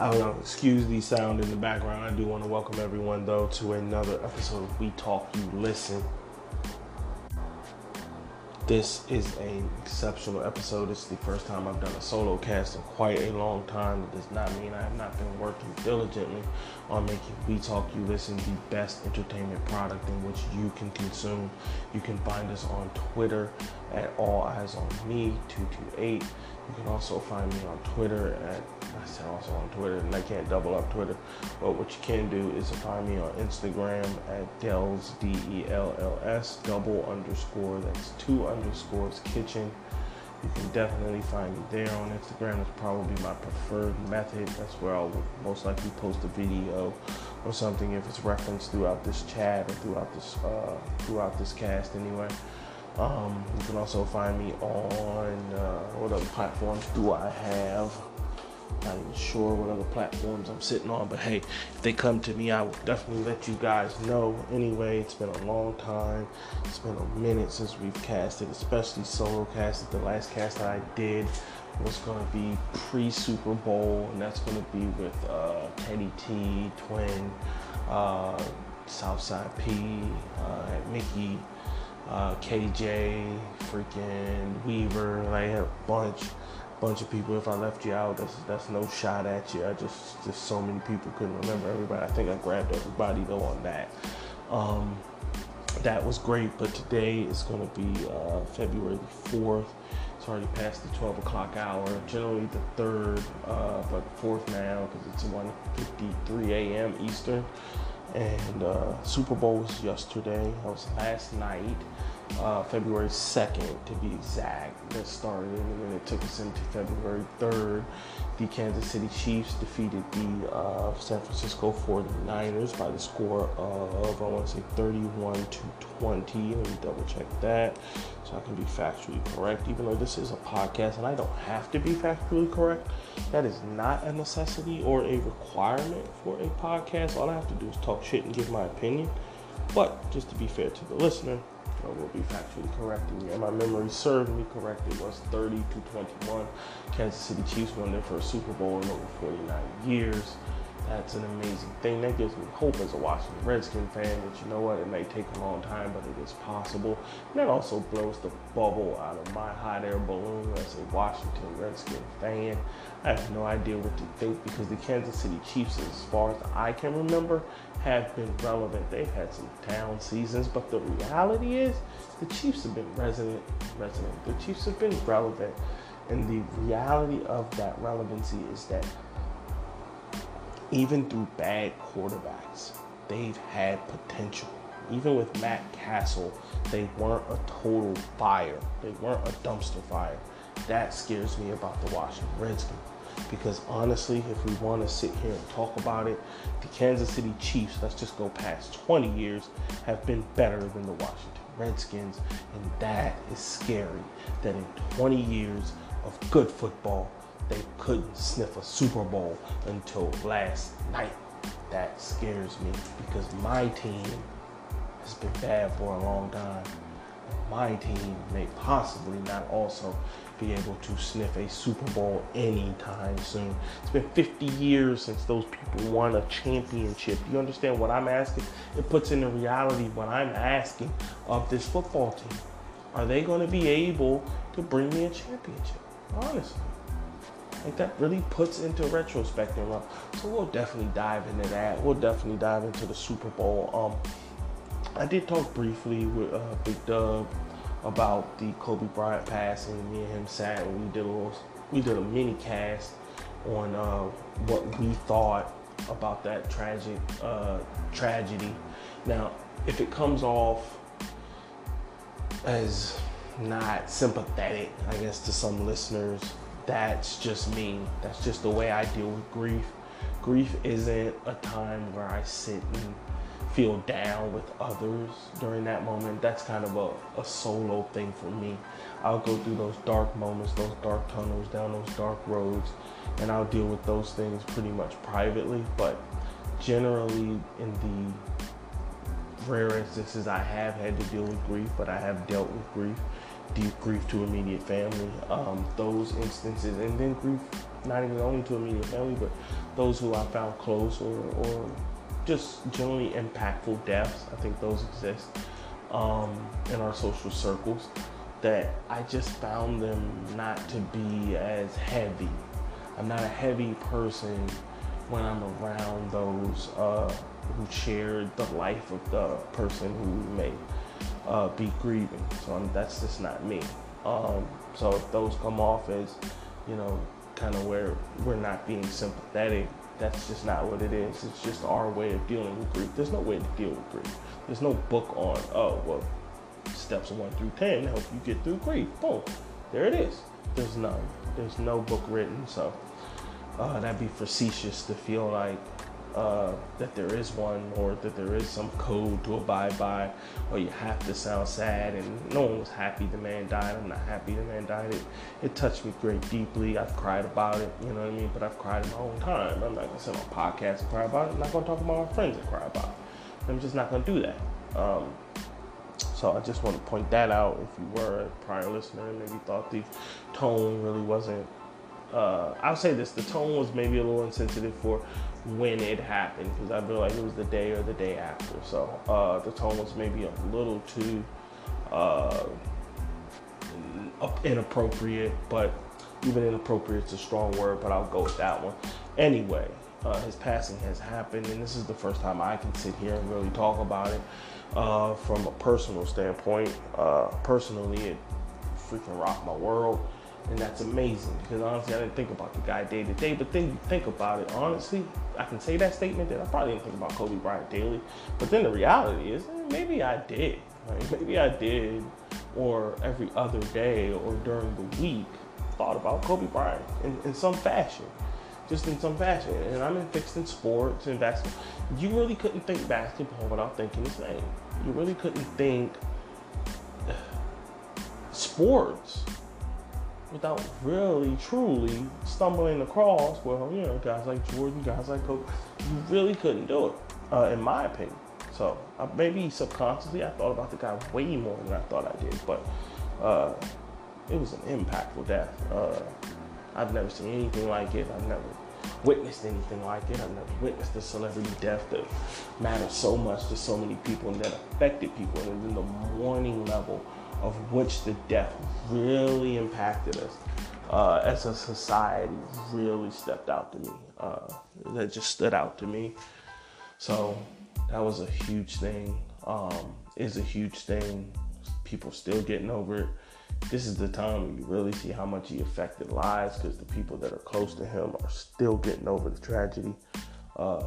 Excuse the sound in the background. I do want to welcome everyone, though, to another episode of We Talk, You Listen. This is an exceptional episode. It's the first time I've done a solo cast in quite a long time. It does not mean I have not been working diligently on making We Talk You Listen the best entertainment product in which you can consume. You can find us on Twitter at All Eyes on Me 228. You can also find me on Twitter at I said also on Twitter, and I can't double up Twitter. But what you can do is find me on Instagram at Dells D E L L S double underscore. That's two underscores kitchen. You can definitely find me there on Instagram. It's probably my preferred method. That's where I'll most likely post a video or something if it's referenced throughout this chat or throughout this uh, throughout this cast anyway. Um, you can also find me on uh, what other platforms do I have? Not even sure what other platforms I'm sitting on, but hey, if they come to me, I will definitely let you guys know. Anyway, it's been a long time. It's been a minute since we've casted, especially solo casted. The last cast that I did was going to be pre Super Bowl, and that's going to be with uh, Teddy T, Twin, uh, Southside P, uh, Mickey, uh, KJ, freaking Weaver. I had a bunch bunch of people. If I left you out, that's that's no shot at you. I just just so many people couldn't remember everybody. I think I grabbed everybody though on that. Um, that was great, but today is going to be uh, February the fourth. It's already past the 12 o'clock hour. Generally the third, uh, but fourth now because it's 1:53 a.m. Eastern. And uh, Super Bowl was yesterday. That was last night uh, February 2nd to be exact, that started, and then it took us into February 3rd. The Kansas City Chiefs defeated the uh, San Francisco 49ers by the score of, I want to say 31 to 20. Let me double check that so I can be factually correct. Even though this is a podcast and I don't have to be factually correct, that is not a necessity or a requirement for a podcast. All I have to do is talk shit and give my opinion. But just to be fair to the listener, I will be factually correcting you. And my memory served me correct. It was 30 to 21. Kansas City Chiefs won their first Super Bowl in over 49 years. That's an amazing thing. That gives me hope as a Washington Redskin fan that you know what, it may take a long time, but it is possible. And that also blows the bubble out of my hot air balloon as a Washington Redskin fan. I have no idea what to think because the Kansas City Chiefs, as far as I can remember, have been relevant. They've had some down seasons, but the reality is the Chiefs have been resident, resident. The Chiefs have been relevant. And the reality of that relevancy is that even through bad quarterbacks, they've had potential. Even with Matt Cassel, they weren't a total fire. They weren't a dumpster fire. That scares me about the Washington Redskins. Because honestly, if we want to sit here and talk about it, the Kansas City Chiefs, let's just go past 20 years, have been better than the Washington Redskins. And that is scary that in 20 years of good football, they couldn't sniff a Super Bowl until last night. That scares me because my team has been bad for a long time. My team may possibly not also be able to sniff a Super Bowl anytime soon. It's been 50 years since those people won a championship. You understand what I'm asking? It puts into reality what I'm asking of this football team. Are they going to be able to bring me a championship? Honestly. Like that really puts into retrospect so we'll definitely dive into that. We'll definitely dive into the Super Bowl. Um, I did talk briefly with uh, Big Dub about the Kobe Bryant passing. Me and him sat and we did a little, we did a mini cast on uh, what we thought about that tragic uh, tragedy. Now, if it comes off as not sympathetic, I guess, to some listeners, that's just me. That's just the way I deal with grief. Grief isn't a time where I sit and feel down with others during that moment. That's kind of a, a solo thing for me. I'll go through those dark moments, those dark tunnels, down those dark roads, and I'll deal with those things pretty much privately. But generally, in the rare instances I have had to deal with grief, but I have dealt with grief deep grief to immediate family. Um, those instances, and then grief not even only to immediate family, but those who I found close or, or just generally impactful deaths. I think those exist um, in our social circles. That I just found them not to be as heavy. I'm not a heavy person when I'm around those uh, who shared the life of the person who may uh, be grieving. So I'm, that's just not me. Um, so if those come off as, you know, kind of where we're not being sympathetic, that's just not what it is. It's just our way of dealing with grief. There's no way to deal with grief. There's no book on, oh, well, steps one through 10 help you get through grief. Boom. There it is. There's none. There's no book written. So uh, that'd be facetious to feel like uh, that there is one or that there is some code to abide by or you have to sound sad and no one was happy the man died. I'm not happy the man died. It, it touched me very deeply. I've cried about it you know what i mean? But i've cried in my own time. I'm not going to sit on a podcast and cry about it. I'm not going to talk about my friends and cry about it. I'm just not going to do that. Um, so I just want to point that out. If you were a prior listener and maybe thought the tone really wasn't, uh, I'll say this: the tone was maybe a little insensitive for when it happened because I feel like it was the day or the day after. So uh, the tone was maybe a little too uh, inappropriate, but even inappropriate is a strong word, but I'll go with that one. Anyway, uh, his passing has happened, and this is the first time I can sit here and really talk about it uh, from a personal standpoint. Uh, personally, it freaking rocked my world and that's amazing because honestly, I didn't think about the guy day to day. But then you think about it, honestly, I can say that statement that I probably didn't think about Kobe Bryant daily. But then the reality is, eh, maybe I did. Right? Maybe I did, or every other day, or during the week, thought about Kobe Bryant in, in some fashion, just in some fashion. And I'm in fixed in sports and basketball. You really couldn't think basketball without thinking his name. You really couldn't think sports without really, truly stumbling across, well, you know, guys like Jordan, guys like Kobe, you really couldn't do it, uh, in my opinion. So uh, maybe subconsciously I thought about the guy way more than I thought I did, but uh, it was an impactful death. Uh, I've never seen anything like it. I've never witnessed anything like it. I've never witnessed a celebrity death that mattered so much to so many people and that affected people. And then the mourning level of which the death really impacted us uh, as a society really stepped out to me. Uh, that just stood out to me. So that was a huge thing. Um, is a huge thing. People still getting over it. This is the time you really see how much he affected lives because the people that are close to him are still getting over the tragedy. Uh,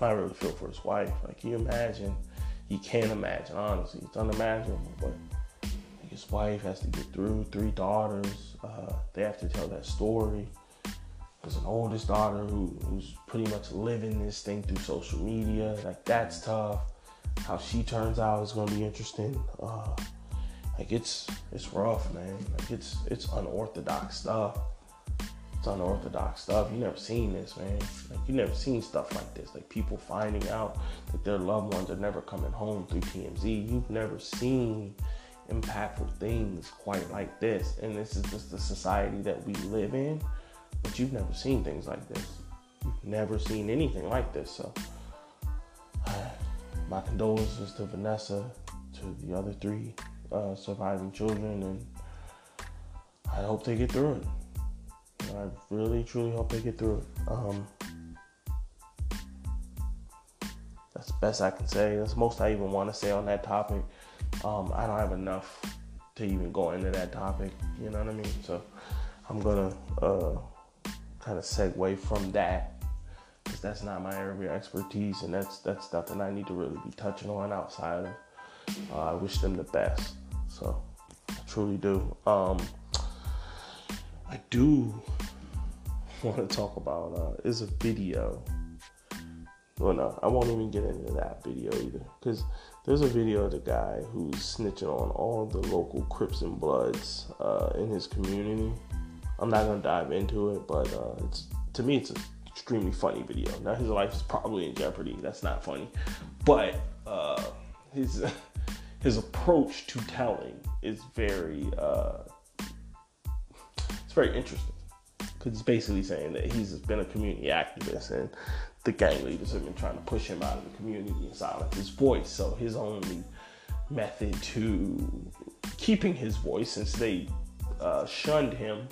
I really feel for his wife. Like, you imagine he can't imagine, honestly. It's unimaginable, but his wife has to get through, three daughters. Uh, they have to tell that story. There's an oldest daughter who, who's pretty much living this thing through social media. Like, that's tough. How she turns out is going to be interesting. Uh, like, it's it's rough, man. Like, it's it's unorthodox stuff unorthodox stuff. You never seen this, man. Like you never seen stuff like this. Like people finding out that their loved ones are never coming home through TMZ. You've never seen impactful things quite like this. And this is just the society that we live in. But you've never seen things like this. You've never seen anything like this. So my condolences to Vanessa, to the other three uh, surviving children, and I hope they get through it. I really, truly hope they get through it. Um, that's the best I can say. That's most I even want to say on that topic. Um, I don't have enough to even go into that topic. You know what I mean? So I'm gonna uh, kind of segue from that because that's not my area of expertise, and that's that's that I need to really be touching on outside of. Uh, I wish them the best. So I truly do. Um, I do want to talk about uh, is a video. Well, no, I won't even get into that video either, because there's a video of the guy who's snitching on all the local Crips and Bloods uh, in his community. I'm not gonna dive into it, but uh, it's to me it's an extremely funny video. Now his life is probably in jeopardy. That's not funny, but uh, his his approach to telling is very uh, very interesting because he's basically saying that he's been a community activist and the gang leaders have been trying to push him out of the community and silence his voice. So his only method to keeping his voice, since they uh, shunned him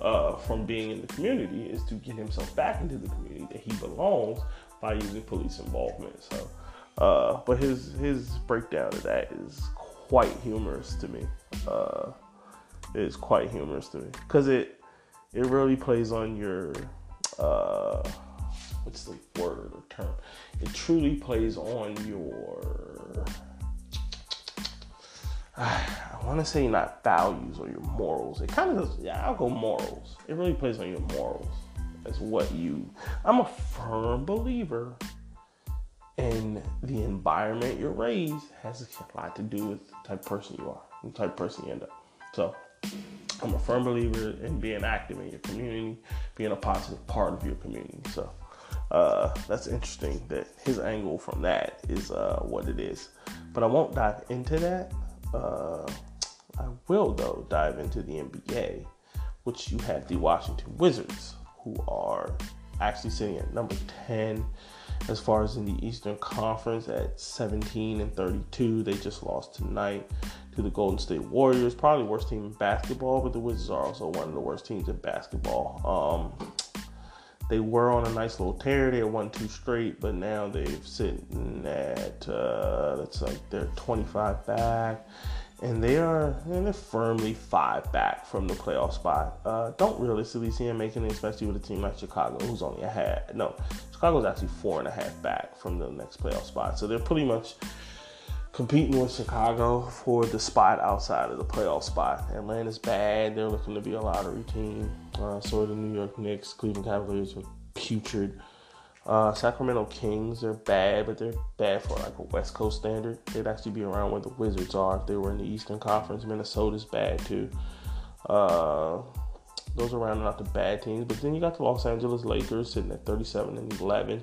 uh, from being in the community, is to get himself back into the community that he belongs by using police involvement. So, uh, but his his breakdown of that is quite humorous to me. Is quite humorous to me because it it really plays on your uh, what's the word or term? It truly plays on your I want to say not values or your morals. It kind of does. Yeah, I'll go morals. It really plays on your morals as what you. I'm a firm believer in the environment you're raised has a lot to do with the type of person you are, the type of person you end up. So, I'm a firm believer in being active in your community, being a positive part of your community. So, uh, that's interesting that his angle from that is uh, what it is. But I won't dive into that. Uh, I will, though, dive into the NBA, which you have the Washington Wizards, who are actually sitting at number 10 as far as in the Eastern Conference at 17 and 32. They just lost tonight to the Golden State Warriors. Probably worst team in basketball, but the Wizards are also one of the worst teams in basketball. Um, they were on a nice little tear. They had won two straight, but now they've sitting at uh, that's like they're 25 back, and they are and they're firmly five back from the playoff spot. Uh, don't realistically see them making it, especially with a team like Chicago, who's only a half. No, Chicago's actually four and a half back from the next playoff spot. So they're pretty much competing with Chicago for the spot outside of the playoff spot. Atlanta's bad. They're looking to be a lottery team. Uh, so are the New York Knicks. Cleveland Cavaliers are putrid. Uh, Sacramento Kings are bad, but they're bad for like a West Coast standard. They'd actually be around where the Wizards are if they were in the Eastern Conference. Minnesota's bad too. Uh, those are rounding out the bad teams. But then you got the Los Angeles Lakers sitting at 37 and 11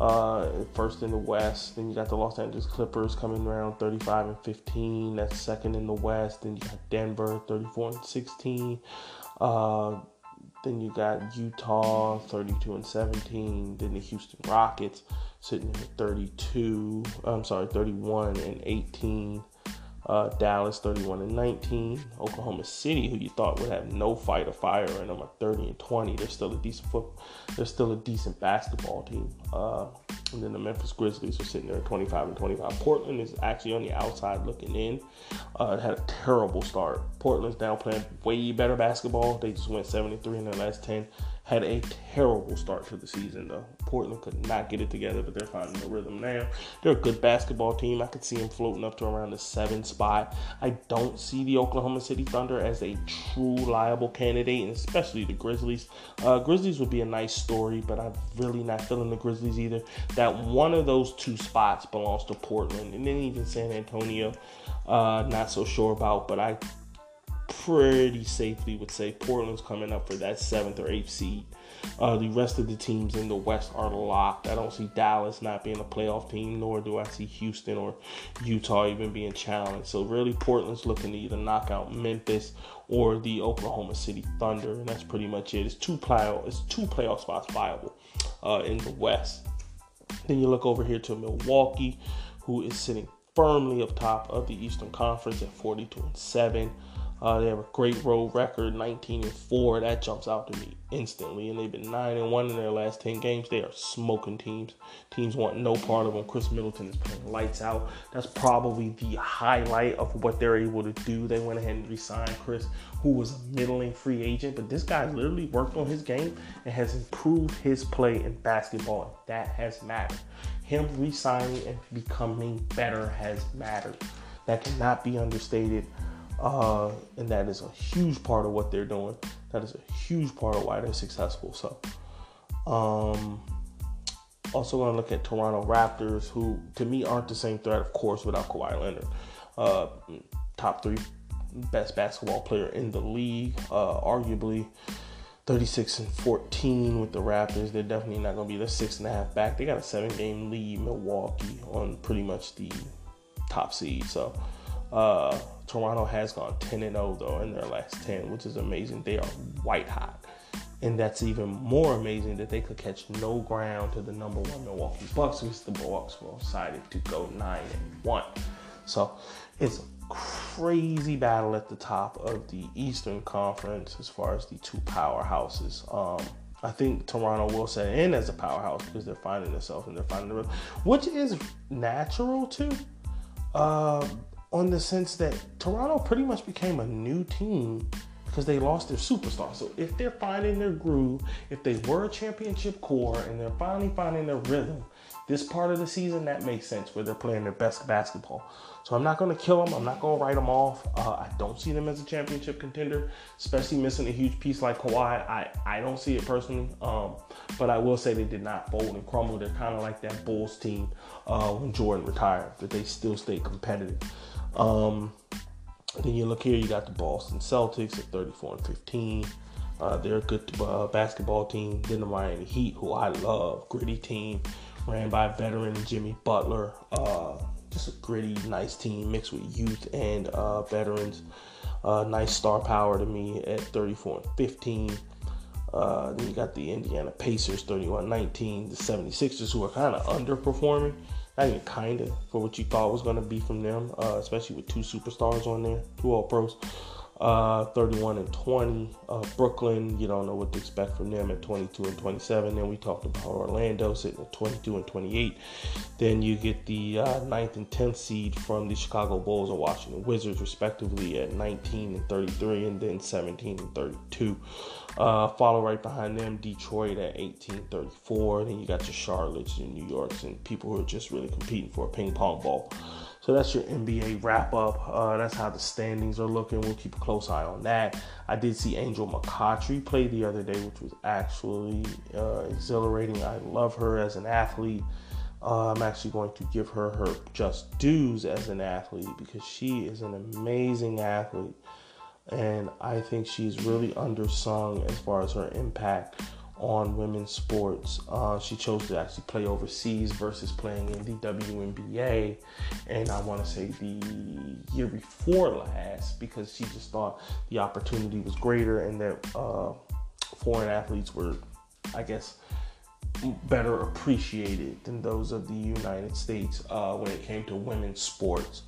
uh, first in the West. Then you got the Los Angeles Clippers coming around 35 and 15. That's second in the West. Then you got Denver 34 and 16. Then you got Utah 32 and 17. Then the Houston Rockets sitting at 32. I'm sorry, 31 and 18. Uh, Dallas 31 and 19. Oklahoma City, who you thought would have no fight or fire in them, are 30 and 20. They're still a decent foot. They're still a decent basketball team. Uh, and then the Memphis Grizzlies are sitting there at 25 and 25. Portland is actually on the outside looking in. Uh, it had a terrible start. Portland's now playing way better basketball. They just went 73 in their last 10 had a terrible start to the season though. Portland could not get it together, but they're finding the rhythm now. They're a good basketball team. I could see them floating up to around the seven spot. I don't see the Oklahoma City Thunder as a true liable candidate, and especially the Grizzlies. Uh, Grizzlies would be a nice story, but I'm really not feeling the Grizzlies either. That one of those two spots belongs to Portland, and then even San Antonio. Uh, not so sure about, but I pretty safely would say Portland's coming up for that seventh or eighth seed. Uh, the rest of the teams in the West are locked. I don't see Dallas not being a playoff team, nor do I see Houston or Utah even being challenged. So really, Portland's looking to either knock out Memphis or the Oklahoma City Thunder, and that's pretty much it. It's two playoff, it's two playoff spots viable uh, in the West. Then you look over here to Milwaukee, who is sitting firmly up top of the Eastern Conference at 42 and 7. Uh, they have a great road record, 19 and 4. That jumps out to me instantly. And they've been 9 and 1 in their last 10 games. They are smoking teams. Teams want no part of them. Khris Middleton is playing lights out. That's probably the highlight of what they're able to do. They went ahead and re signed Khris, who was a middling free agent. But this guy literally worked on his game and has improved his play in basketball. That has mattered. Him re signing and becoming better has mattered. That cannot be understated. Uh, and that is a huge part of what they're doing. That is a huge part of why they're successful. So, um, also going to look at Toronto Raptors, who to me aren't the same threat, of course, without Kawhi Leonard. Uh, top three best basketball player in the league, uh, arguably 36 and 14 with the Raptors. They're definitely not going to be the six and a half back. They got a seven game lead, Milwaukee, on pretty much the top seed. So uh, Toronto has gone 10 and 0 though in their last 10, which is amazing. They are white hot. And that's even more amazing that they could catch no ground to the number one Milwaukee Bucks, which the Bucks were decided to go 9 and 1. So it's a crazy battle at the top of the Eastern Conference as far as the two powerhouses. Um, I think Toronto will set in as a powerhouse because they're finding themselves and they're finding the which is natural too. Uh, on the sense that Toronto pretty much became a new team because they lost their superstar. So if they're finding their groove, if they were a championship core and they're finally finding their rhythm, this part of the season that makes sense where they're playing their best basketball. So I'm not going to kill them. I'm not going to write them off. Uh, I don't see them as a championship contender, especially missing a huge piece like Kawhi. I, I don't see it personally. Um, but I will say they did not fold and crumble. They're kind of like that Bulls team uh, when Jordan retired, that they still stay competitive. Um, then you look here, you got the Boston Celtics at 34 and 15. Uh, they're a good uh, basketball team. Then the Miami Heat, who I love, gritty team, ran by veteran Jimmy Butler. Uh, just a gritty, nice team mixed with youth and uh, veterans. Uh, nice star power to me at 34 and 15. Uh, then you got the Indiana Pacers 31 19. The 76ers, who are kind of underperforming. Not even kind of for what you thought was going to be from them, uh, especially with two superstars on there, two all pros uh, 31 and 20. Uh, Brooklyn, you don't know what to expect from them at 22 and 27. Then we talked about Orlando sitting at 22 and 28. Then you get the uh, 9th and 10th seed from the Chicago Bulls and Washington Wizards, respectively, at 19 and 33, and then 17 and 32. Uh, follow right behind them, Detroit at 18 34. Then you got your Charlottes and New Yorks and people who are just really competing for a ping pong ball. So that's your NBA wrap up. Uh, that's how the standings are looking. We'll keep a close eye on that. I did see Angel McCoughtry play the other day, which was actually uh, exhilarating. I love her as an athlete. Uh, I'm actually going to give her her just dues as an athlete because she is an amazing athlete. And I think she's really undersung as far as her impact on women's sports. Uh, she chose to actually play overseas versus playing in the WNBA, and I want to say the year before last because she just thought the opportunity was greater and that uh, foreign athletes were, I guess, better appreciated than those of the United States uh, when it came to women's sports.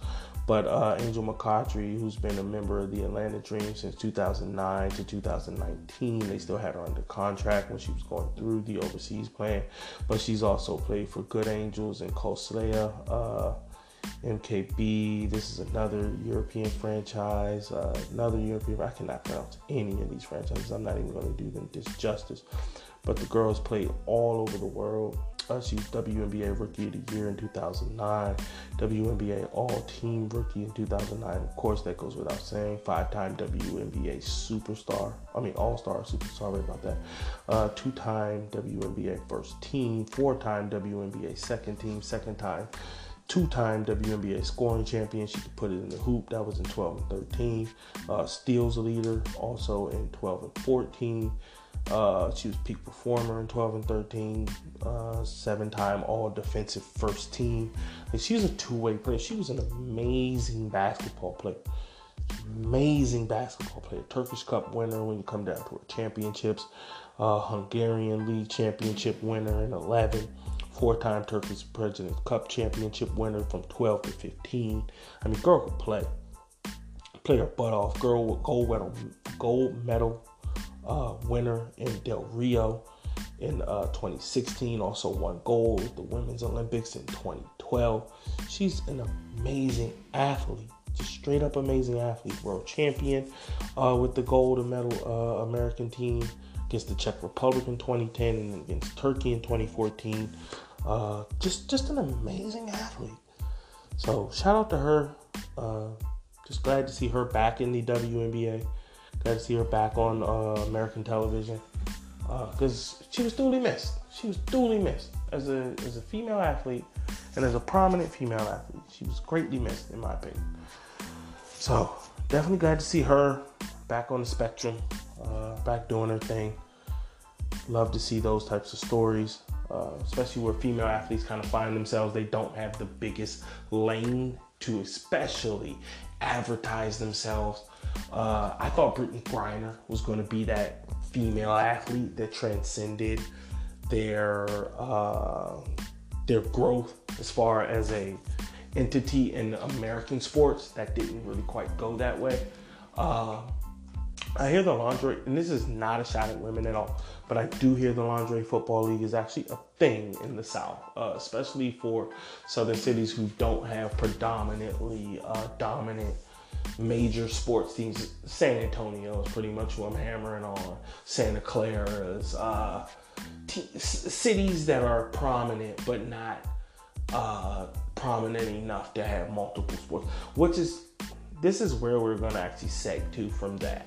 But uh, Angel McCoughtry, who's been a member of the Atlanta Dream since 2009 to 2019, they still had her under contract when she was going through the overseas plan. But she's also played for Good Angels and Kosrae, uh, MKB. This is another European franchise, uh, another European. I cannot pronounce any of these franchises. I'm not even going to do them this justice. But the girls played all over the world. Uh, she WNBA Rookie of the Year in 2009, WNBA All Team Rookie in 2009. Of course, that goes without saying. Five time WNBA Superstar. I mean, All Star Superstar. Sorry about that. Uh, Two time WNBA First Team. Four time WNBA Second Team. Second time two-time WNBA scoring champion. She could put it in the hoop. That was in 12 and 13. Uh, steals leader also in 12 and 14. Uh, she was peak performer in 12 and 13, uh, seven time all defensive first team. Like she was a two way player. She was an amazing basketball player. Amazing basketball player. Turkish Cup winner when you come down to championships. Uh, Hungarian League championship winner in 11. Four time Turkish President's Cup championship winner from 12 to 15. I mean, girl could play. Play her butt off. Girl with gold medal, gold medal uh, winner in Del Rio in uh, 2016. Also won gold at the Women's Olympics in 2012. She's an amazing athlete, just straight up amazing athlete. World champion uh, with the gold and medal uh, American team against the Czech Republic in 2010 and against Turkey in 2014. Uh, just just an amazing athlete. So shout out to her. Uh, just glad to see her back in the WNBA. Glad to see her back on uh, American television because uh, she was duly missed. She was duly missed as a as a female athlete and as a prominent female athlete. She was greatly missed, in my opinion. So definitely glad to see her back on the spectrum, uh, back doing her thing. Love to see those types of stories, uh, especially where female athletes kind of find themselves. They don't have the biggest lane to especially advertise themselves. Uh, I thought Brittney Griner was going to be that female athlete that transcended their uh, their growth as far as a entity in American sports. That didn't really quite go that way. Uh, I hear the lingerie, and this is not a shot at women at all, but I do hear the lingerie football league is actually a thing in the South, uh, especially for southern cities who don't have predominantly uh, dominant major sports teams. San Antonio is pretty much who I'm hammering on. Santa Clara's uh, t- cities that are prominent but not uh, prominent enough to have multiple sports. Which is this is where we're going to actually seg to from that.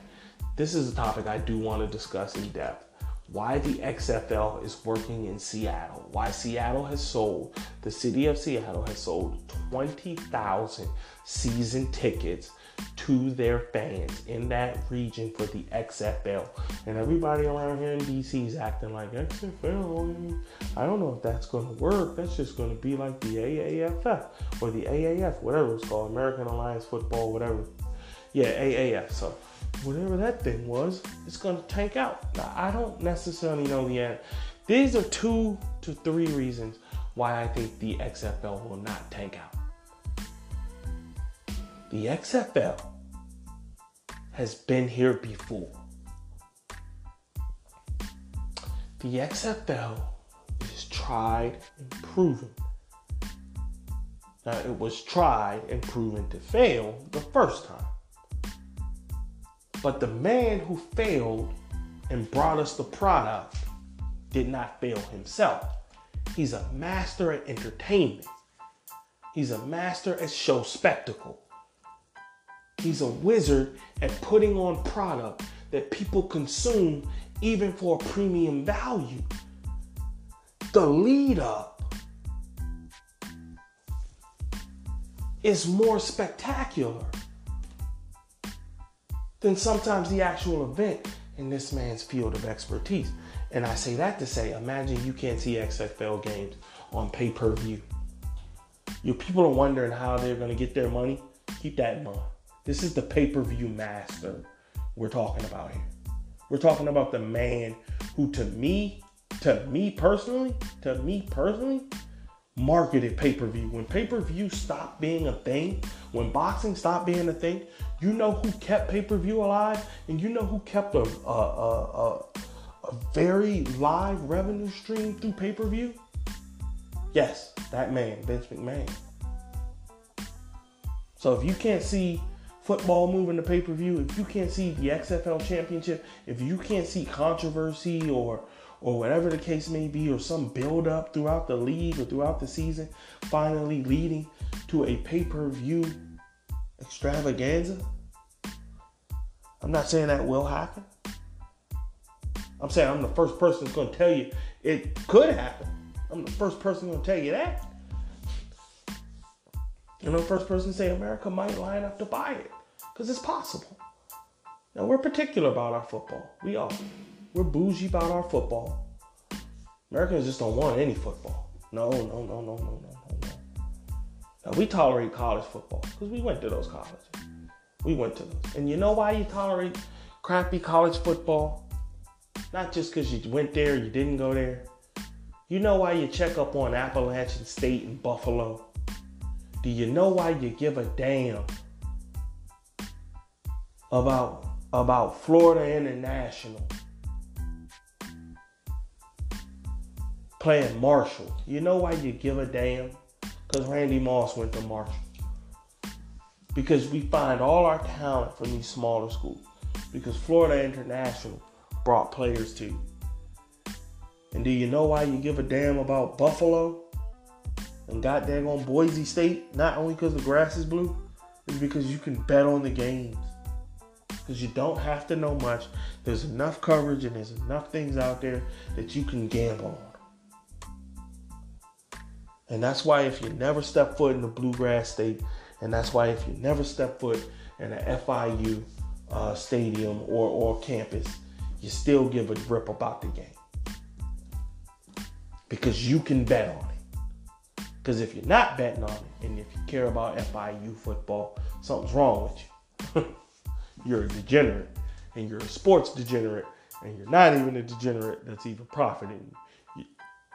This is a topic I do want to discuss in depth. Why the XFL is working in Seattle. Why Seattle has sold, the city of Seattle has sold 20,000 season tickets to their fans in that region for the XFL. And everybody around here in DC is acting like XFL. I don't know if that's going to work. That's just going to be like the AAFF or the AAF, whatever it's called, American Alliance Football, whatever. Yeah, AAF. So whatever that thing was, it's going to tank out. Now, I don't necessarily know the end. These are two to three reasons why I think the XFL will not tank out. The XFL has been here before. The XFL is tried and proven. Now, it was tried and proven to fail the first time. But the man who failed and brought us the product did not fail himself. He's a master at entertainment. He's a master at show spectacle. He's a wizard at putting on product that people consume even for a premium value. The lead up is more spectacular than sometimes the actual event in this man's field of expertise. And I say that to say, imagine you can't see XFL games on pay per view. Your people are wondering how they're going to get their money. Keep that in mind. This is the pay per view master we're talking about here. We're talking about the man who, to me, to me personally, to me personally, marketed pay per view. When pay per view stopped being a thing, when boxing stopped being a thing, you know who kept pay per view alive, and you know who kept a, a, a, a very live revenue stream through pay per view? Yes, that man, Vince McMahon. So if you can't see football moving to pay per view, if you can't see the XFL championship, if you can't see controversy or or whatever the case may be, or some build up throughout the league or throughout the season, finally leading to a pay per view extravaganza. I'm not saying that will happen. I'm saying I'm the first person that's going to tell you it could happen. I'm the first person going to tell you that. You know, first person say America might line up to buy it because it's possible. Now we're particular about our football. We are. We're bougie about our football. Americans just don't want any football. No, no, no, no, no, no, no, no. Now we tolerate college football because we went to those colleges. We went to those. And you know why you tolerate crappy college football? Not just because you went there, you didn't go there. You know why you check up on Appalachian State and Buffalo? Do you know why you give a damn about about Florida International playing Marshall? You know why you give a damn? Because Randy Moss went to Marshall. Because we find all our talent from these smaller schools. Because Florida International brought players to you. And do you know why you give a damn about Buffalo? and goddamn on Boise State, not only because the grass is blue, it's because you can bet on the games. Because you don't have to know much. There's enough coverage and there's enough things out there that you can gamble on. And that's why if you never step foot in the bluegrass state, and that's why if you never step foot in a FIU uh, stadium or, or campus, you still give a rip about the game. Because you can bet on it. Because if you're not betting on it, and if you care about FIU football, something's wrong with you. you're a degenerate, and you're a sports degenerate, and you're not even a degenerate that's even profiting.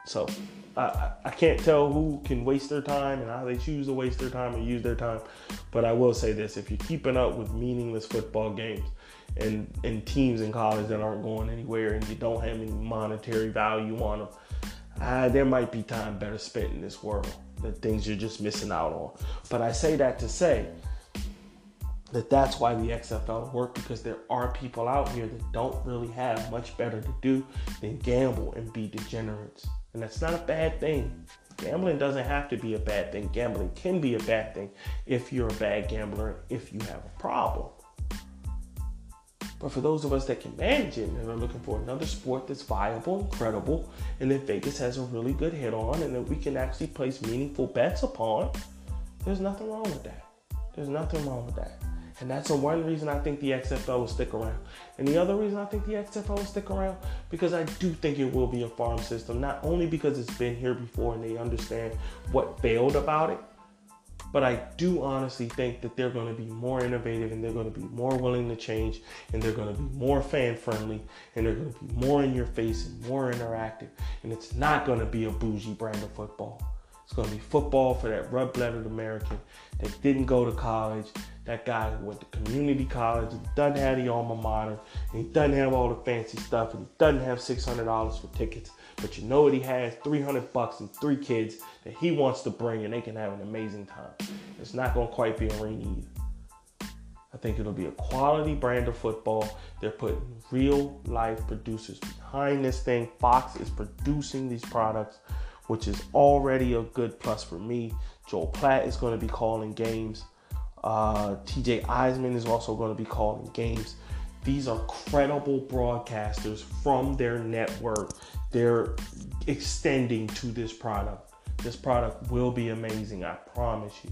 So I, I can't tell who can waste their time and how they choose to waste their time and use their time. But I will say this if you're keeping up with meaningless football games and, and teams in college that aren't going anywhere and you don't have any monetary value on them, uh, there might be time better spent in this world. The things you're just missing out on. But I say that to say that that's why the XFL work because there are people out here that don't really have much better to do than gamble and be degenerates. And that's not a bad thing. Gambling doesn't have to be a bad thing. Gambling can be a bad thing if you're a bad gambler, if you have a problem. But for those of us that can manage it and are looking for another sport that's viable and credible, and that Vegas has a really good hit on, and that we can actually place meaningful bets upon, there's nothing wrong with that. There's nothing wrong with that. And that's the one reason I think the XFL will stick around. And the other reason I think the XFL will stick around, because I do think it will be a farm system, not only because it's been here before and they understand what failed about it, but I do honestly think that they're going to be more innovative and they're going to be more willing to change and they're going to be more fan friendly and they're going to be more in your face and more interactive. And it's not going to be a bougie brand of football. It's going to be football for that red blooded American that didn't go to college, that guy who went to community college, and doesn't have the alma mater, and he doesn't have all the fancy stuff, and he doesn't have $600 for tickets. But you know what he has? 300 bucks and three kids that he wants to bring, and they can have an amazing time. It's not going to quite be a ring either. I think it'll be a quality brand of football. They're putting real life producers behind this thing. Fox is producing these products which is already a good plus for me. Joel Klatt is going to be calling games. Uh, TJ Eisman is also going to be calling games. These are credible broadcasters from their network. They're extending to this product. This product will be amazing, I promise you.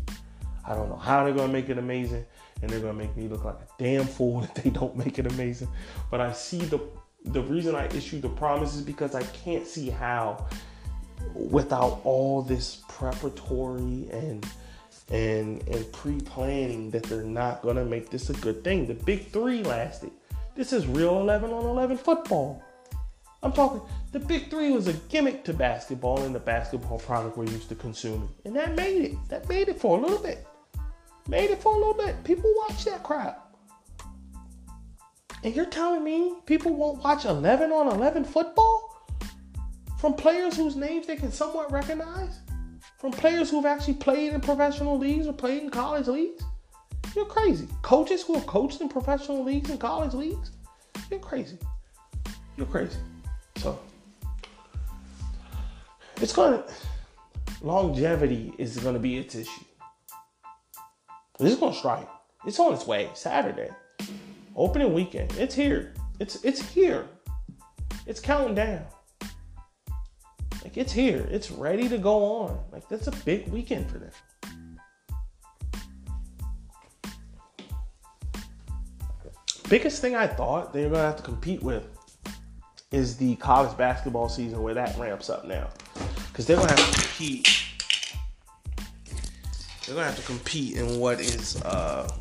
I don't know how they're going to make it amazing, and they're going to make me look like a damn fool if they don't make it amazing. But I see the the reason I issue the promise is because I can't see how without all this preparatory and and and pre-planning that they're not gonna make this a good thing. The big three lasted. This is real 11 on 11 football. I'm talking. The big three was a gimmick to basketball and the basketball product we're used to consuming, and that made it. That made it for a little bit. Made it for a little bit. People watch that crap. And you're telling me people won't watch 11 on 11 football? From players whose names they can somewhat recognize, from players who've actually played in professional leagues or played in college leagues. You're crazy. Coaches who have coached in professional leagues and college leagues. You're crazy. You're crazy. So it's gonna longevity is gonna be its issue. This is gonna strike. It's on its way. Saturday. Opening weekend. It's here. It's it's here. It's counting down. Like it's here, it's ready to go on. Like that's a big weekend for them. Biggest thing I thought they were gonna have to compete with is the college basketball season where that ramps up now. Because they're gonna have to compete. They're gonna have to compete in what is uh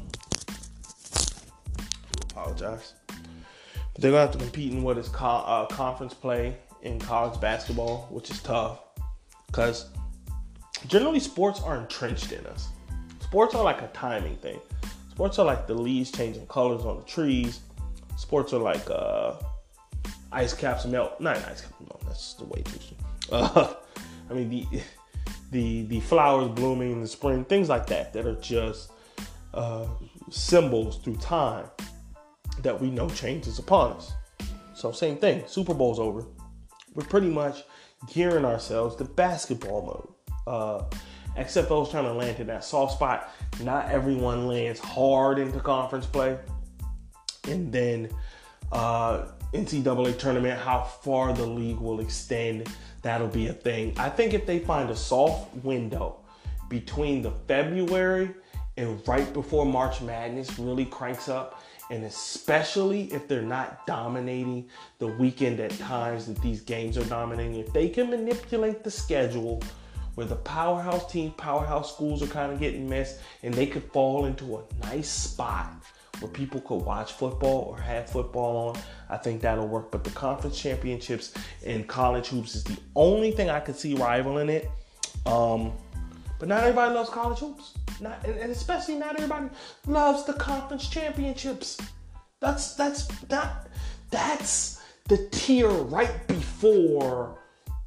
apologize. But they're gonna have to compete in what is co- uh, conference play in college basketball, which is tough because generally sports are entrenched in us. Sports are like a timing thing. Sports are like the leaves changing colors on the trees. Sports are like uh, ice caps melt. Not ice caps. No, that's the way too soon. Uh, I mean the the the flowers blooming in the spring, things like that that are just uh, symbols through time that we know changes upon us. So same thing. Super Bowl's over we're pretty much gearing ourselves to basketball mode. Uh, XFL is trying to land in that soft spot. Not everyone lands hard into conference play. And then uh, NCAA tournament, how far the league will extend, that'll be a thing. I think if they find a soft window between the February and right before March Madness really cranks up, and especially if they're not dominating the weekend at times that these games are dominating, if they can manipulate the schedule where the powerhouse team, powerhouse schools are kind of getting missed, and they could fall into a nice spot where people could watch football or have football on. I think that'll work. But the conference championships and college hoops is the only thing I could see rivaling it. Um, but not everybody loves college hoops. Not, and especially not everybody loves the conference championships. That's that's not that's the tier right before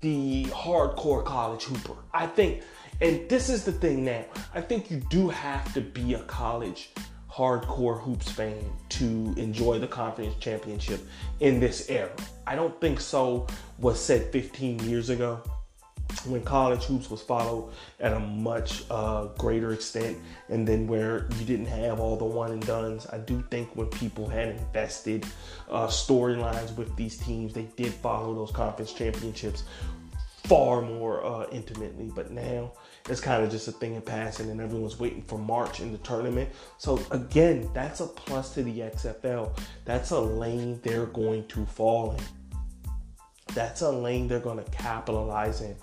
the hardcore college hooper. I think, and this is the thing now. I think you do have to be a college hardcore hoops fan to enjoy the conference championship in this era. I don't think so was said 15 years ago when college hoops was followed at a much uh, greater extent and then where you didn't have all the one and dones i do think when people had invested uh, storylines with these teams they did follow those conference championships far more uh, intimately. But now it's kind of just a thing in passing and everyone's waiting for march in the tournament. So again that's a plus to the xfl that's a lane they're going to fall in. That's a lane they're going to capitalize in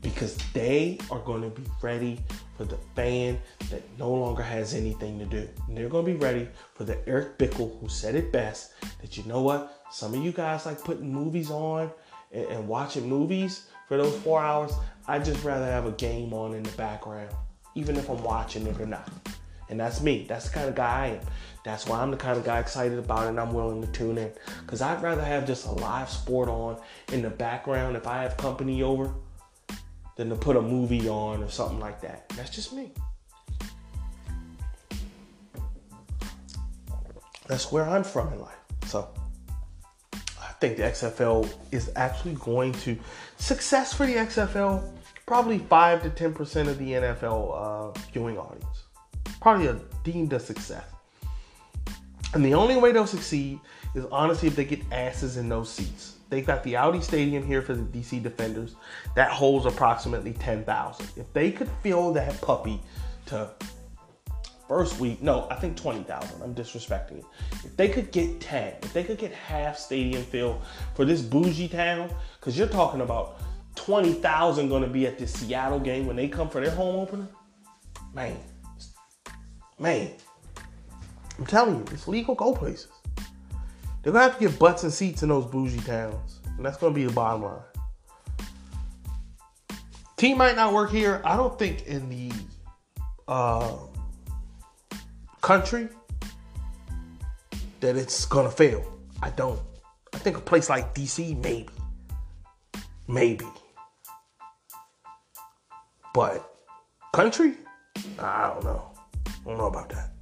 because they are going to be ready for the fan that no longer has anything to do. And they're going to be ready for the Eric Bickel who said it best that you know what? Some of you guys like putting movies on and, and watching movies for those four hours. I'd just rather have a game on in the background, even if I'm watching it or not. And that's me. That's the kind of guy I am. That's why I'm the kind of guy excited about it and I'm willing to tune in. Because I'd rather have just a live sport on in the background if I have company over than to put a movie on or something like that. That's just me. That's where I'm from in life. So I think the XFL is actually going to success for the XFL. Probably five to ten percent of the NFL uh, viewing audience. Probably a deemed a success. And the only way they'll succeed is honestly if they get asses in those seats. They've got the Audi Stadium here for the DC Defenders that holds approximately 10,000. If they could fill that puppy to first week, no, I think 20,000. I'm disrespecting it. If they could get 10, if they could get half stadium fill for this bougie town, because you're talking about 20,000 going to be at this Seattle game when they come for their home opener, man, man, I'm telling you, it's legal go places. They're gonna have to get butts and seats in those bougie towns, and that's gonna be the bottom line. Team might not work here. I don't think in the uh, country that it's gonna fail. I don't. I think a place like DC, maybe, maybe, but country, I don't know. I don't know about that.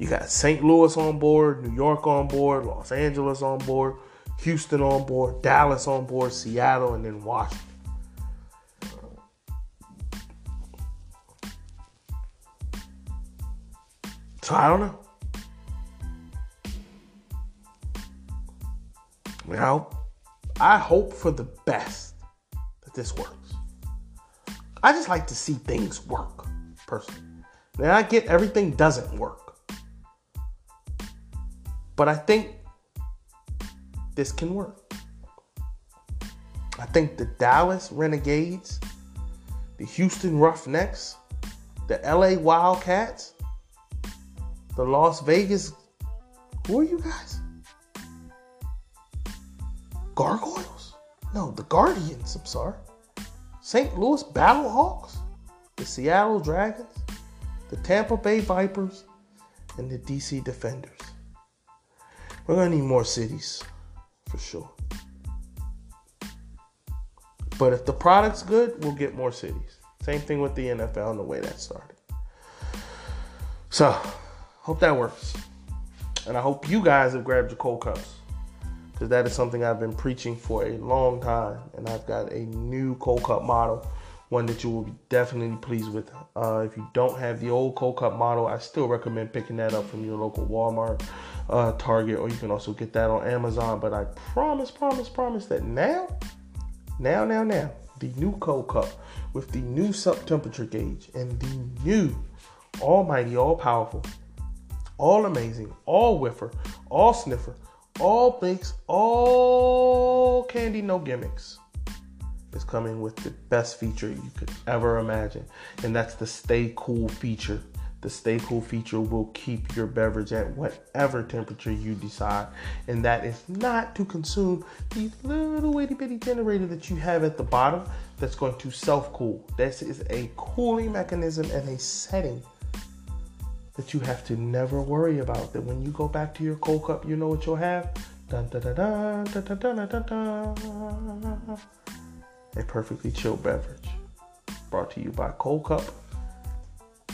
You got St. Louis on board, New York on board, Los Angeles on board, Houston on board, Dallas on board, Seattle, and then Washington. So I don't know. Mean, I, hope, I hope for the best that this works. I just like to see things work, personally. Now I get everything doesn't work. But I think this can work. I think the Dallas Renegades, the Houston Roughnecks, the LA Wildcats, the Las Vegas, who are you guys? Gargoyles? No, the Guardians, I'm sorry. St. Louis Battlehawks, the Seattle Dragons, the Tampa Bay Vipers, and the DC Defenders. We're gonna need more cities for sure. But if the product's good, we'll get more cities. Same thing with the NFL and the way that started. So, hope that works. And I hope you guys have grabbed your cold cups. Because that is something I've been preaching for a long time. And I've got a new cold cup model, one that you will be definitely pleased with. Uh, if you don't have the old cold cup model, I still recommend picking that up from your local Walmart uh, Target, or you can also get that on Amazon. But I promise, promise, promise that now, now, now, now, the new cold cup with the new sub temperature gauge and the new almighty, all powerful, all amazing, all whiffer, all sniffer, all thinks, all candy, no gimmicks. Coming with the best feature you could ever imagine, and that's the Stay Cool feature. The Stay Cool feature will keep your beverage at whatever temperature you decide, and that is not to consume the little itty bitty generator that you have at the bottom that's going to self cool. This is a cooling mechanism and a setting that you have to never worry about. That when you go back to your cold cup, you know what you'll have? Dun, dun, dun, A perfectly chilled beverage. Brought to you by Cold Cup,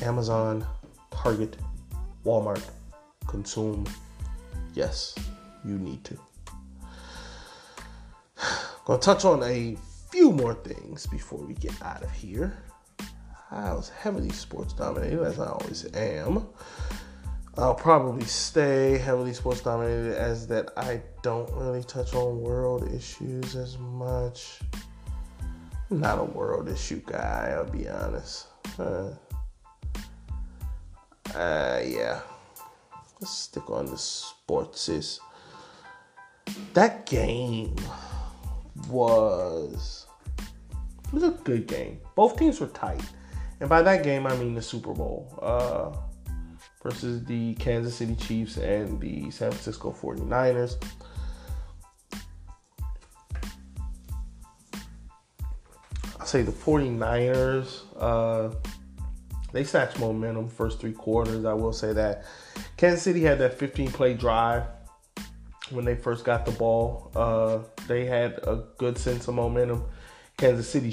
Amazon, Target, Walmart. Consume. Yes, you need to. Gonna touch on a few more things before we get out of here. I was heavily sports dominated, as I always am. I'll probably stay heavily sports dominated as that I don't really touch on world issues as much. Not a world issue guy, I'll be honest. Uh, uh, yeah. Let's stick on the sports. Is that game was it was a good game. Both teams were tight, and by that game I mean the Super Bowl. Uh, versus the Kansas City Chiefs and the San Francisco 49ers. I'll say the 49ers, uh, they snatched momentum first three quarters. I will say that. Kansas City had that 15 play drive when they first got the ball. Uh, they had a good sense of momentum. Kansas City,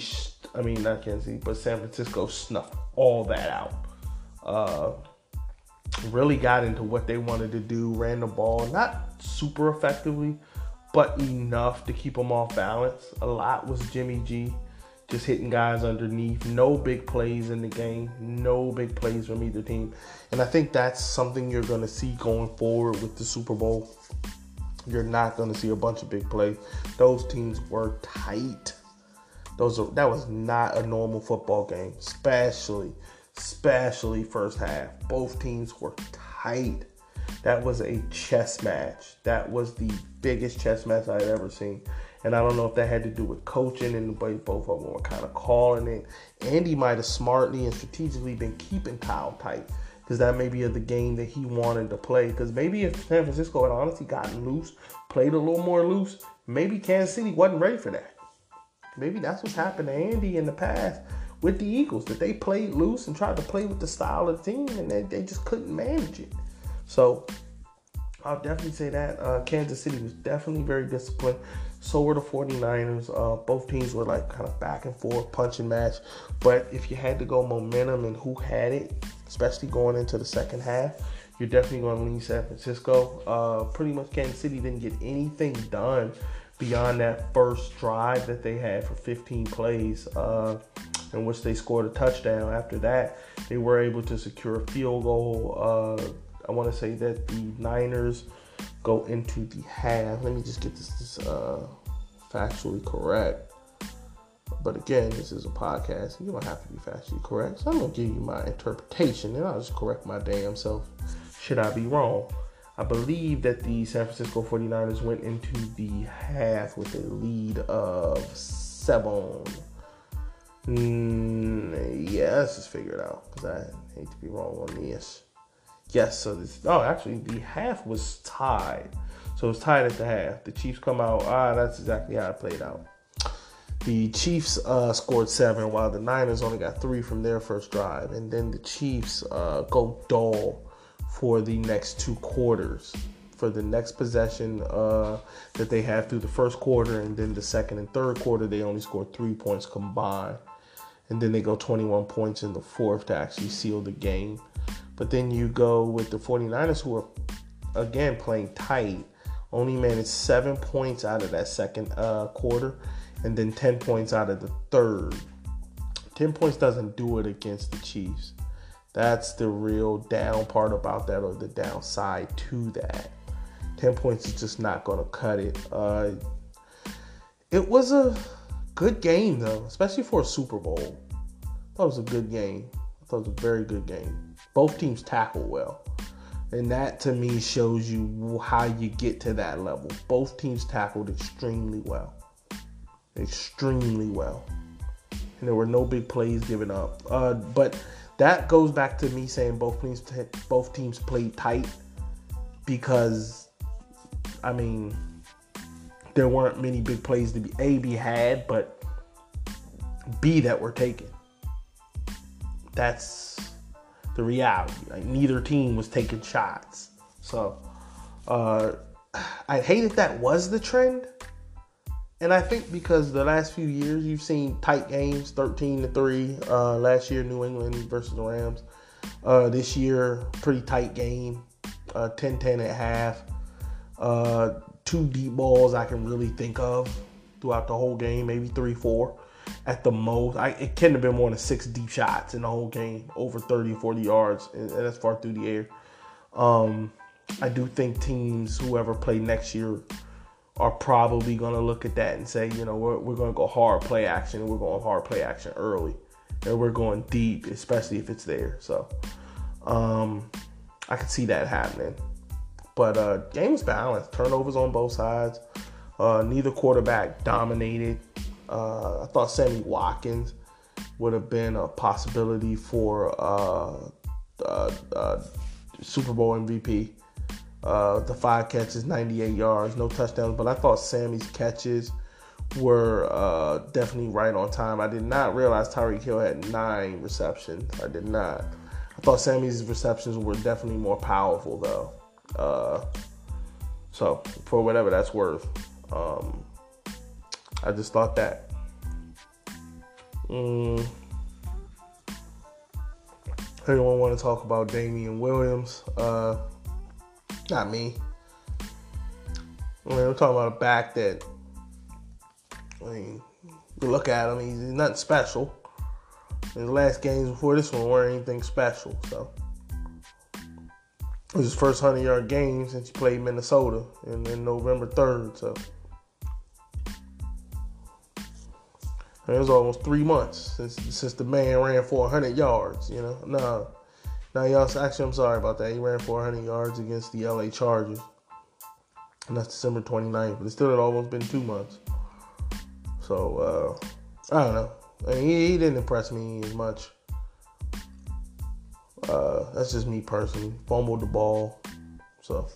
I mean, not Kansas City, but San Francisco snuffed all that out. Uh, really got into what they wanted to do, ran the ball, not super effectively, but enough to keep them off balance. A lot was Jimmy G just hitting guys underneath. No big plays in the game, no big plays from either team. And I think that's something you're going to see going forward with the Super Bowl. You're not going to see a bunch of big plays. Those teams were tight. Those are, that was not a normal football game, especially especially first half. Both teams were tight. That was a chess match. That was the biggest chess match I've ever seen. And I don't know if that had to do with coaching and both of them were kind of calling it. Andy might have smartly and strategically been keeping Kyle tight because that may be the game that he wanted to play. Because maybe if San Francisco had honestly gotten loose, played a little more loose, maybe Kansas City wasn't ready for that. Maybe that's what's happened to Andy in the past with the Eagles that they played loose and tried to play with the style of the team and they, they just couldn't manage it. So I'll definitely say that uh, Kansas City was definitely very disciplined. So were the 49ers. Uh, both teams were like kind of back and forth, punch and match. But if you had to go momentum and who had it, especially going into the second half, you're definitely going to lean San Francisco. Uh, pretty much Kansas City didn't get anything done beyond that first drive that they had for 15 plays. Uh, in which they scored a touchdown. After that, they were able to secure a field goal. Uh, I want to say that the Niners go into the half. Let me just get this, this uh, factually correct. But again, this is a podcast. You don't have to be factually correct. So I'm going to give you my interpretation and I'll just correct my damn self. Should I be wrong? I believe that the San Francisco 49ers went into the half with a lead of seven Mm, yeah, let's just figure it out because I hate to be wrong on this. Yes, so this. Oh, actually, the half was tied. So it was tied at the half. The Chiefs come out. Ah, that's exactly how it played out. The Chiefs uh, scored seven, while the Niners only got three from their first drive, and then the Chiefs uh, go dull for the next two quarters. For the next possession uh, that they have through the first quarter, and then the second and third quarter, they only scored three points combined and then they go 21 points in the fourth to actually seal the game. But then you go with the 49ers who are again playing tight, only managed seven points out of that second uh, quarter, and then 10 points out of the third. 10 points doesn't do it against the Chiefs. That's the real down part about that, or the downside to that. 10 points is just not going to cut it. Uh, it was a Good game though, especially for a Super Bowl. I thought it was a good game. I thought it was a very good game. Both teams tackle well. And that to me shows you how you get to that level. Both teams tackled extremely well. extremely well. And there were no big plays given up. Uh, but that goes back to me saying both teams both teams played tight because I mean there weren't many big plays to be A be had, but B that were taken. That's the reality. Like neither team was taking shots. So uh, I hate that was the trend. And I think because the last few years you've seen tight games, 13 to 3. Uh, last year, New England versus the Rams. Uh, this year, pretty tight game, uh, 10 10 at half. Uh, two deep balls I can really think of throughout the whole game, maybe three, four at the most. I, it couldn't have been more than six deep shots in the whole game, over 30, 40 yards, and, that's far through the air. Um, I do think teams, whoever play next year, are probably going to look at that and say, you know, we're, we're going to go hard play action, and we're going hard play action early, and we're going deep, especially if it's there. So um, I could see that happening. But uh, game balanced, turnovers on both sides. Uh, neither quarterback dominated. Uh, I thought Sammy Watkins would have been a possibility for uh, uh, uh Super Bowl MVP. Uh, the five catches, 98 yards, no touchdowns, but I thought Sammy's catches were uh, definitely right on time. I did not realize Tyreek Hill had nine receptions. I did not. I thought Sammy's receptions were definitely more powerful though. so for whatever that's worth. Um, I just thought that. Mm. Anyone want to talk about Damien Williams? Uh, not me. I mean, we're talking about a back that, I mean, you look at him, he's nothing special. His last games before this one weren't anything special, so. It was his first 100 yard game since he played Minnesota in, in November 3rd, so. It was almost three months since since the man ran for 100 yards. You know, no, no, y'all. Actually, I'm sorry about that. He ran for 100 yards against the LA Chargers, and that's December 29th. But it still had almost been two months. So uh, I don't know. I mean, he, he, didn't impress me as much. Uh, that's just me personally. Fumbled the ball, so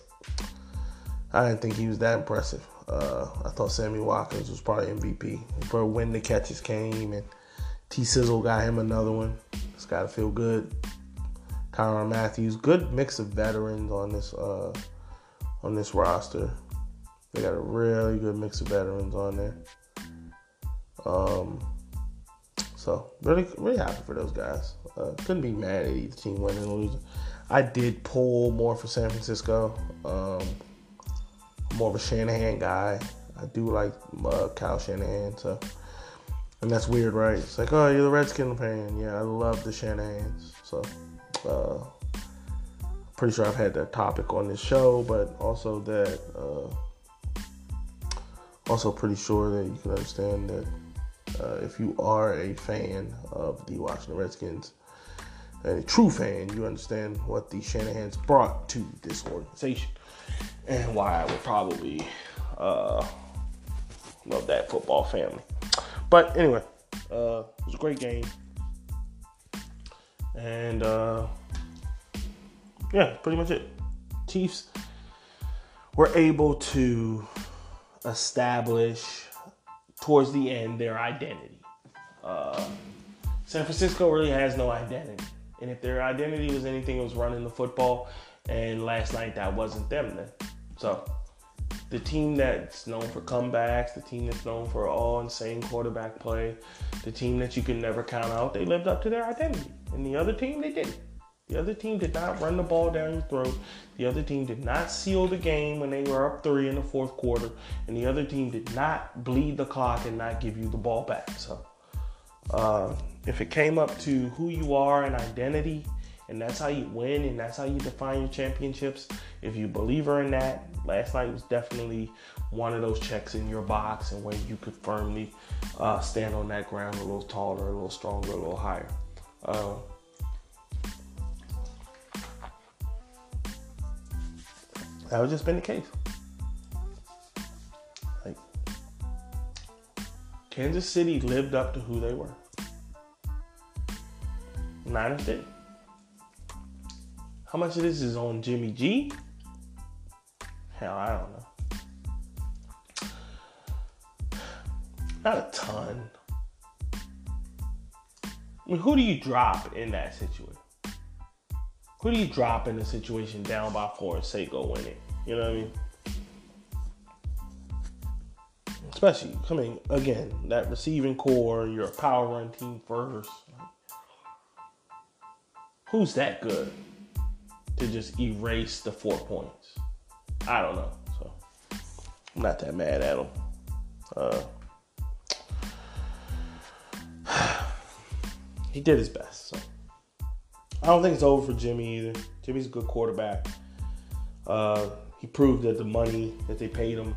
I didn't think he was that impressive. Uh, I thought Sammy Watkins was probably MVP for when the catches came, and T Sizzle got him another one. It's got to feel good. Tyrann Matthews, good mix of veterans on this uh, on this roster. They got a really good mix of veterans on there. Um, so really, really happy for those guys. Uh, couldn't be mad at either team winning or losing. I did pull more for San Francisco. Um, more of a Shanahan guy. I do like uh, Kyle Shanahan, so and that's weird, right? It's like, oh, you're the Redskin fan. Yeah, I love the Shanahans. So, uh, pretty sure I've had that topic on this show, but also that, uh, also pretty sure that you can understand that uh, if you are a fan of the Washington Redskins, and a true fan, you understand what the Shanahans brought to this organization and why I would probably uh, love that football family. But anyway, uh, it was a great game, and uh, yeah, pretty much it. Chiefs were able to establish towards the end their identity. Uh, San Francisco really has no identity. And if their identity was anything, it was running the football. And last night, that wasn't them then. So the team that's known for comebacks, the team that's known for all insane quarterback play, the team that you can never count out, they lived up to their identity. And the other team, they didn't. The other team did not run the ball down your throat. The other team did not seal the game when they were up three in the fourth quarter. And the other team did not bleed the clock and not give you the ball back. So uh, if it came up to who you are and identity, and that's how you win and that's how you define your championships. If you believe in that, last night was definitely one of those checks in your box and where you could firmly uh, stand on that ground a little taller, a little stronger, a little higher. Uh, that would just been the case. Like Kansas City lived up to who they were. Niners did. How much of this is on Jimmy G? Hell, I don't know. Not a ton. I mean, who do you drop in that situation? Who do you drop in a situation down by four and say go win it? You know what I mean? Especially, mean, again, that receiving corps, you're a power run team first. Who's that good to just erase the four points? I don't know. So, I'm not that mad at him. Uh, he did his best. So I don't think it's over for Jimmy either. Jimmy's a good quarterback. Uh, he proved that the money that they paid him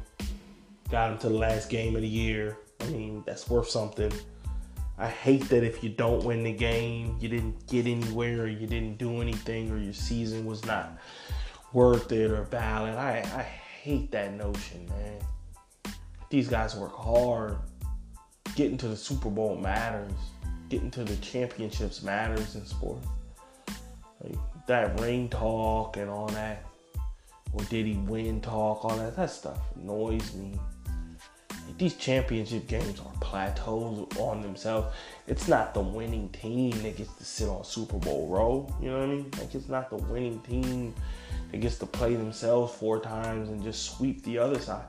got him to the last game of the year. I mean, that's worth something. I hate that if you don't win the game, you didn't get anywhere, or you didn't do anything, or your season was not worth it or valid. I, I hate that notion, man. These guys work hard. Getting to the Super Bowl matters getting to the championships matters in sport. Like that ring talk and all that, or did he win talk, all that, that stuff annoys me. These championship games are plateaus on themselves. It's not the winning team that gets to sit on Super Bowl row. You know what I mean? Like it's not the winning team that gets to play themselves four times and just sweep the other side.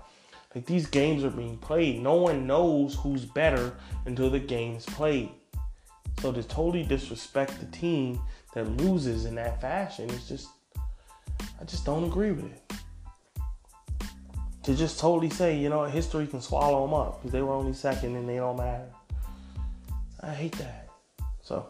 Like these games are being played. No one knows who's better until the game's played. So to totally disrespect the team that loses in that fashion is just, I just don't agree with it. To just totally say, you know, history can swallow them up because they were only second and they don't matter. I hate that. So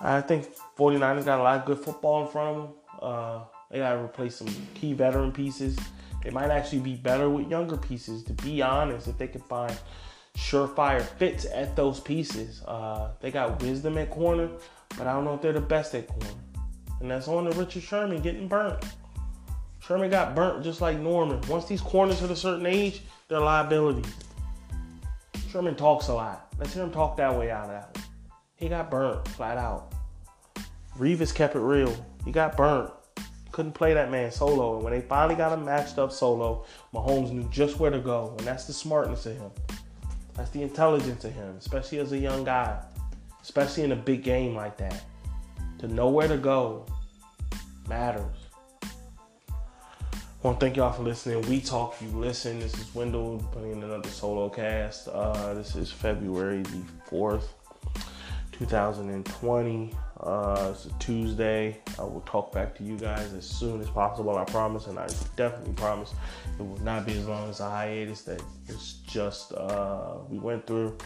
I think 49ers got a lot of good football in front of them. Uh, they got to replace some key veteran pieces. They might actually be better with younger pieces, to be honest, if they can find surefire fits at those pieces. Uh, they got wisdom at corner, but I don't know if they're the best at corner. And that's on to Richard Sherman getting burnt. Sherman got burnt just like Norman. Once these corners hit a certain age, they're liabilities. Sherman talks a lot. Let's hear him talk that way out of that. He got burnt flat out. Revis kept it real. He got burnt. Couldn't play that man solo. And when they finally got him matched up solo, Mahomes knew just where to go. And that's the smartness of him. That's the intelligence of him, especially as a young guy, especially in a big game like that. To know where to go matters. I want to thank y'all for listening. We talk, you listen. This is Wendell putting in another solo cast. Uh, this is February the 4th, 2020. Uh, it's a Tuesday. I will talk back to you guys as soon as possible. I promise, and I definitely promise it will not be as long as a hiatus that it's just uh, we went through.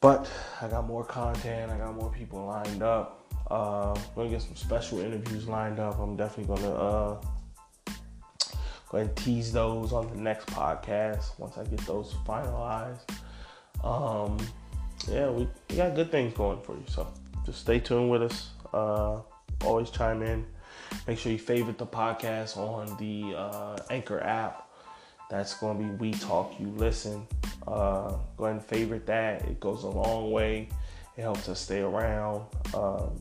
But I got more content. I got more people lined up. Uh, I'm gonna get some special interviews lined up. I'm definitely gonna uh, go ahead and tease those on the next podcast once I get those finalized. Um, yeah, we, we got good things going for you. So just stay tuned with us. Uh, always chime in. Make sure you favorite the podcast on the uh, Anchor app. That's going to be We Talk, You Listen. Uh, go ahead and favorite that. It goes a long way. It helps us stay around. Um,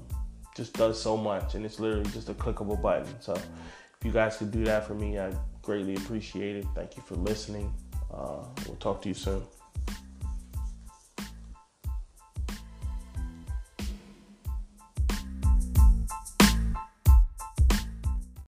just does so much, and it's literally just a click of a button. So if you guys could do that for me, I greatly appreciate it. Thank you for listening. Uh, we'll talk to you soon.